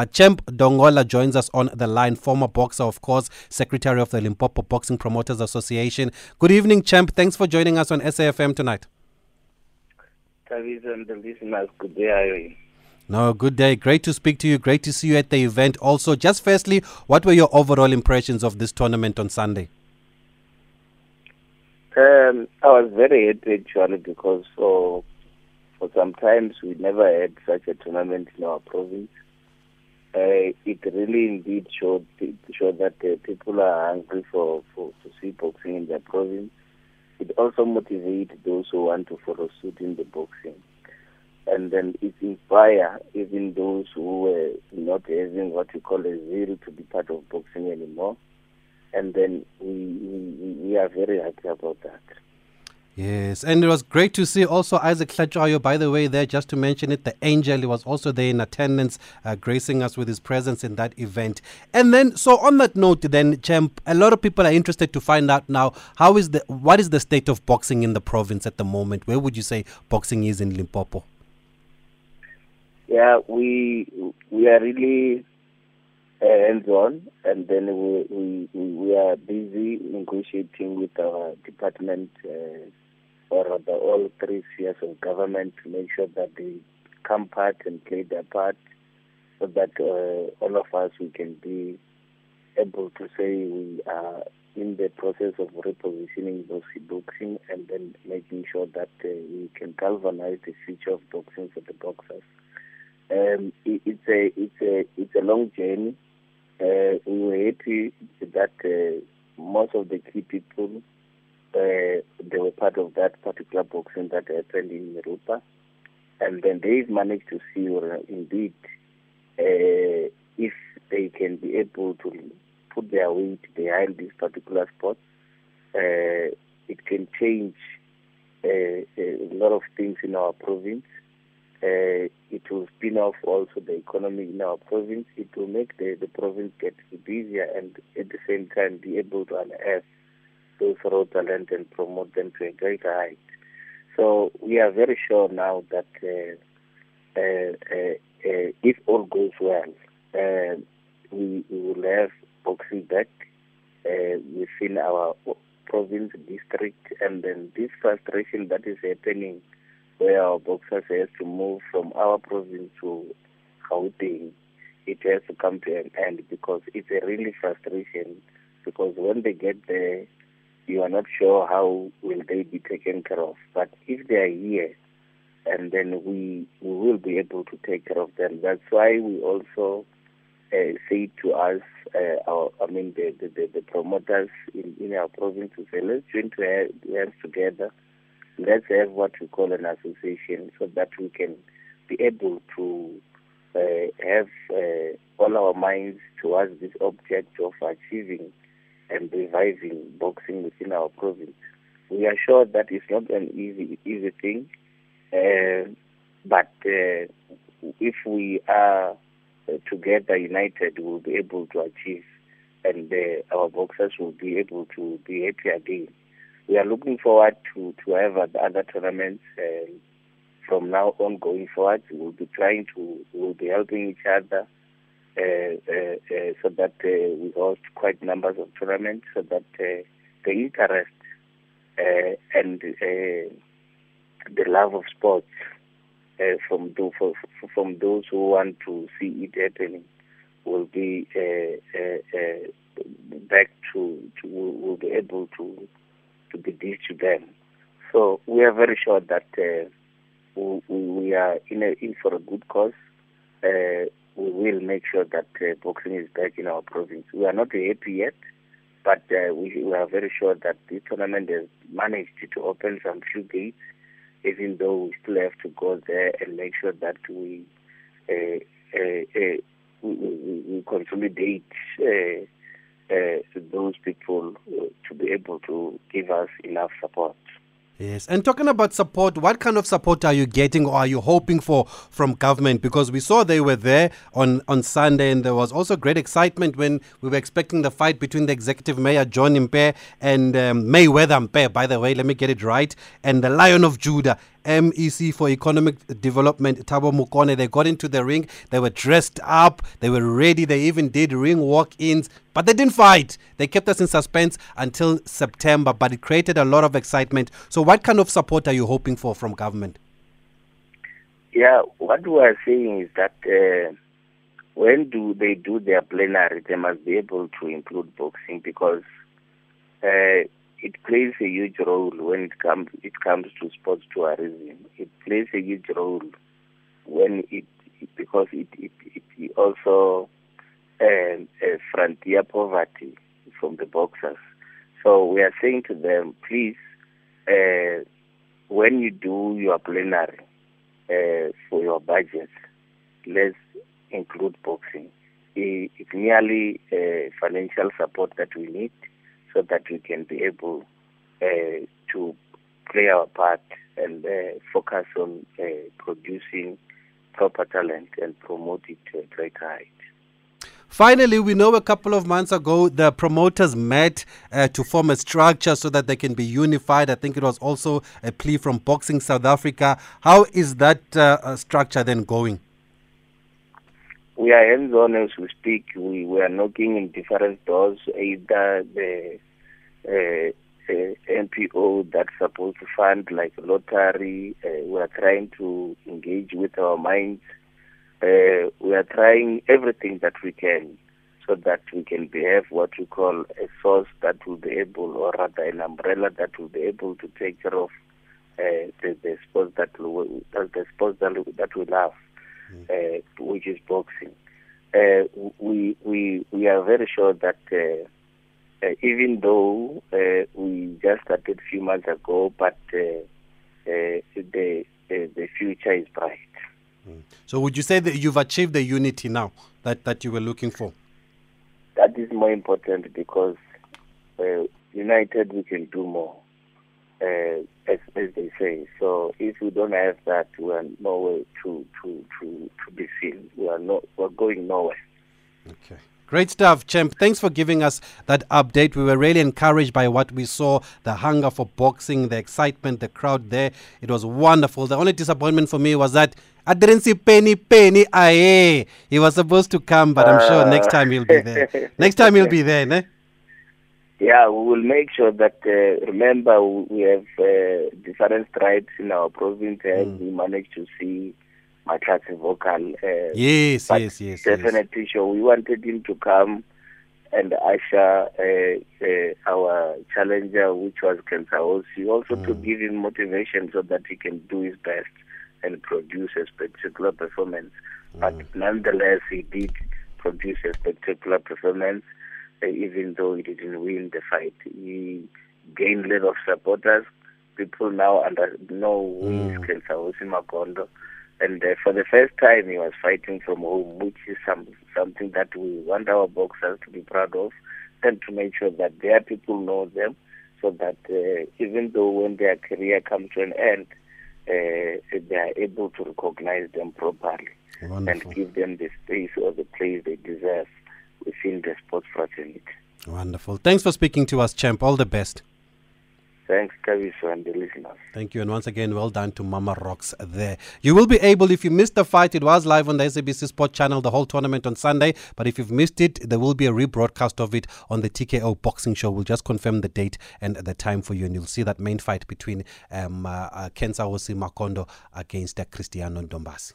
But Champ Dongola joins us on the line, former boxer, of course, secretary of the Limpopo Boxing Promoters Association. Good evening, Champ. Thanks for joining us on SAFM tonight. And the listeners, good day. No, good day. Great to speak to you. Great to see you at the event. Also, just firstly, what were your overall impressions of this tournament on Sunday? Um, I was very happy actually because for for some times we never had such a tournament in our province. Uh, it really indeed showed showed that uh, people are hungry for, for to see boxing in their province. It also motivates those who want to follow suit in the boxing and then it inspire even those who were not having what we call a zeal to be part of boxing anymore. And then we, we, we are very happy about that. Yes, and it was great to see also Isaac Hlatshwayo, by the way, there, just to mention it, the angel, was also there in attendance, uh, gracing us with his presence in that event. And then, so on that note, then, Champ, a lot of people are interested to find out now, how is the, what is the state of boxing in the province at the moment? Where would you say boxing is in Limpopo? Yeah, we we are really uh, hands-on, and then we, we we are busy negotiating with our department uh, or the all three spheres of government to make sure that they come part and play their part, so that uh, all of us we can be able to say we are in the process of repositioning boxing, boxing and then making sure that uh, we can galvanize the future of boxing for the boxers. Um, it, it's a it's a it's a long journey. Uh, we were happy that uh, most of the key people uh, they were part of that particular boxing that happened in Europa, and then they've managed to see uh, indeed uh, if they can be able to put their weight behind this particular sport, uh, it can change uh, a lot of things in our province. It will spin off also the economy in our province. It will make the, the province get busier and at the same time be able to unearth those raw talent and promote them to a greater height. So we are very sure now that uh, uh, uh, uh if all goes well, uh, we, we, will have boxing back within our province district and then this frustration that is happening where our boxers have to move from our province to Gauteng, it has to come to an end because it's a really frustration. Because when they get there, you are not sure how will they be taken care of. But if they are here, and then we we will be able to take care of them. That's why we also uh, say to us, uh, our, I mean the, the, the promoters in, in our province to say, let's join hands together let's have what we call an association so that we can be able to uh, have uh, all our minds towards this object of achieving and reviving boxing within our province. We are sure that it's not an easy easy thing, uh, but uh, if we are uh, together united, we'll be able to achieve, and uh, our boxers will be able to be happy again we are looking forward to, to have other tournaments um, from now on going forward. We'll be trying to, we'll be helping each other uh, uh, uh, so that uh, we host quite numbers of tournaments so that uh, the interest uh, and the love of sports from, do, for, from those who want to see it happening will be back to, to will be able to to be due to them. So we are very sure that uh, we, we, are in, a, in for a good cause. Uh, we will make sure that uh, boxing is back in our province. We are not happy yet, but uh, we, we, are very sure that the tournament has managed to open some few gates, even though we still have to go there and make sure that we uh, uh, we, we, we, consolidate uh, those people uh, to be able to give us enough support. Yes, and talking about support, what kind of support are you getting or are you hoping for from government? Because we saw they were there on, on Sunday, and there was also great excitement when we were expecting the fight between the executive mayor John Mpe and um, Mayweather Mpe. By the way, let me get it right, and the Lion of Judah. MEC for Economic Development, Thabo Mokone. They got into the ring. They were dressed up. They were ready. They even did ring walk-ins, but they didn't fight. They kept us in suspense until September, but it created a lot of excitement. So, what kind of support are you hoping for from government? Yeah, what we are saying is that uh, when do they do their plenary, they must be able to include boxing because uh, it plays a huge role when it comes it comes to sports tourism. It plays a huge role when it, it because it it, it also um, uh, frontier poverty from the boxers. So we are saying to them, please, uh, when you do your plenary uh, for your budget, let's include boxing. It, it's merely uh, financial support that we need so that we can be able uh, to play our part and uh, focus on uh, producing proper talent and promote it to a greater height. Finally, we know a couple of months ago the promoters met uh, to form a structure so that they can be unified. I think it was also a plea from Boxing South Africa. How is that uh, uh structure then going? We are hands on as we speak. We, we are knocking in different doors, either the uh, uh, NPO that's supposed to fund like lottery. Uh, we are trying to engage with our minds. Uh, we are trying everything that we can so that we can behave what we call a source that will be able, or rather an umbrella that will be able to take care of uh, the, the sports that we, the sports that, that we love uh, which is boxing. Uh, we we we are very sure that uh, uh, even though uh, we just started a few months ago, but uh, uh, the, the the future is bright. Mm. So, would you say that you've achieved the unity now that that you were looking for? That is more important because united we can do more uh, as, as they say. So if we don't have that, we are nowhere to, to, to, to be seen. We are not, we're going nowhere. Okay. Great stuff, Champ. Thanks for giving us that update. We were really encouraged by what we saw the hunger for boxing, the excitement, the crowd there. It was wonderful. The only disappointment for me was that I didn't see Penny Penny Aye. He was supposed to come, but I'm sure next time he'll be there. next time he'll be there, ne? Yeah, we will make sure that, uh, remember, we have uh, different tribes in our province and mm. we managed to see my classic vocal. Uh, yes, yes, yes. Definitely yes. sure. We wanted him to come and usher uh, uh, our challenger, which was Kensaosi, also mm. to give him motivation so that he can do his best and produce a spectacular performance. Mm. But nonetheless, he did produce a spectacular performance even though he didn't win the fight. He gained a lot of supporters. People now under know who mm. is Kensaosi Makondo. And uh, for the first time, he was fighting from home, which is some, something that we want our boxers to be proud of and to make sure that their people know them so that uh, even though when their career comes to an end, uh, they are able to recognize them properly Wonderful. and give them the space or the place they deserve within the sports fraternity. Wonderful. Thanks for speaking to us, Champ. All the best. Thanks, Kaviso, and the listeners. Thank you. And once again, well done to Mama Rocks there. You will be able, if you missed the fight, it was live on the SABC Sport channel, the whole tournament on Sunday. But if you've missed it, there will be a rebroadcast of it on the TKO boxing show. We'll just confirm the date and the time for you. And you'll see that main fight between um, uh, uh, Kensaosi Makondo against uh, Cristiano Ndombasi.